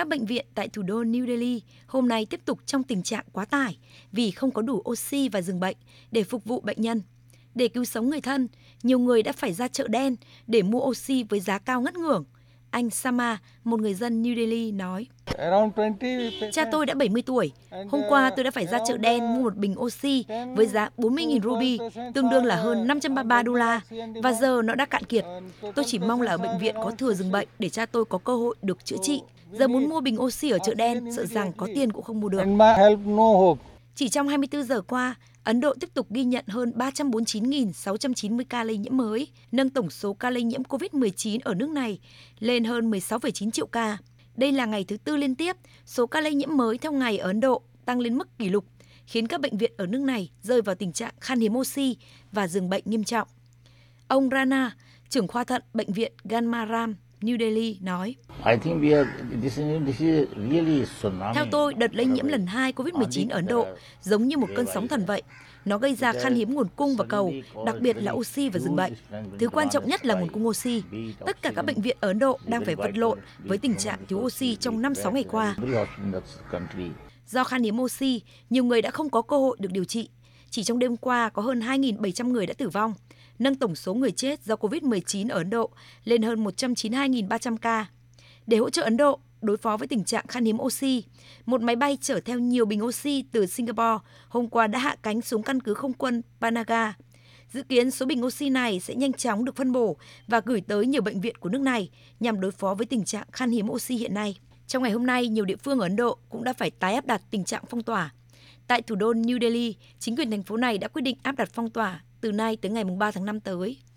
Các bệnh viện tại thủ đô New Delhi hôm nay tiếp tục trong tình trạng quá tải vì không có đủ oxy và giường bệnh để phục vụ bệnh nhân. Để cứu sống người thân, nhiều người đã phải ra chợ đen để mua oxy với giá cao ngất ngưởng. Anh Sama, một người dân New Delhi nói. Cha tôi đã 70 tuổi. Hôm qua tôi đã phải ra chợ đen mua một bình oxy với giá 40.000 ruby, tương đương là hơn 533 đô la. Và giờ nó đã cạn kiệt. Tôi chỉ mong là ở bệnh viện có thừa giường bệnh để cha tôi có cơ hội được chữa trị. Giờ muốn mua bình oxy ở chợ đen, sợ rằng có tiền cũng không mua được. Chỉ trong 24 giờ qua, Ấn Độ tiếp tục ghi nhận hơn 349.690 ca lây nhiễm mới, nâng tổng số ca lây nhiễm COVID-19 ở nước này lên hơn 16,9 triệu ca. Đây là ngày thứ tư liên tiếp, số ca lây nhiễm mới theo ngày ở Ấn Độ tăng lên mức kỷ lục, khiến các bệnh viện ở nước này rơi vào tình trạng khan hiếm oxy và giường bệnh nghiêm trọng. Ông Rana, trưởng khoa thận bệnh viện Ganmaram, New Delhi nói. Theo tôi, đợt lây nhiễm lần 2 COVID-19 ở Ấn Độ giống như một cơn sóng thần vậy. Nó gây ra khan hiếm nguồn cung và cầu, đặc biệt là oxy và giường bệnh. Thứ quan trọng nhất là nguồn cung oxy. Tất cả các bệnh viện ở Ấn Độ đang phải vật lộn với tình trạng thiếu oxy trong 5-6 ngày qua. Do khan hiếm oxy, nhiều người đã không có cơ hội được điều trị. Chỉ trong đêm qua có hơn 2.700 người đã tử vong, nâng tổng số người chết do COVID-19 ở Ấn Độ lên hơn 192.300 ca. Để hỗ trợ Ấn Độ đối phó với tình trạng khan hiếm oxy, một máy bay chở theo nhiều bình oxy từ Singapore hôm qua đã hạ cánh xuống căn cứ không quân Panaga. Dự kiến số bình oxy này sẽ nhanh chóng được phân bổ và gửi tới nhiều bệnh viện của nước này nhằm đối phó với tình trạng khan hiếm oxy hiện nay. Trong ngày hôm nay, nhiều địa phương ở Ấn Độ cũng đã phải tái áp đặt tình trạng phong tỏa. Tại thủ đô New Delhi, chính quyền thành phố này đã quyết định áp đặt phong tỏa từ nay tới ngày 3 tháng 5 tới.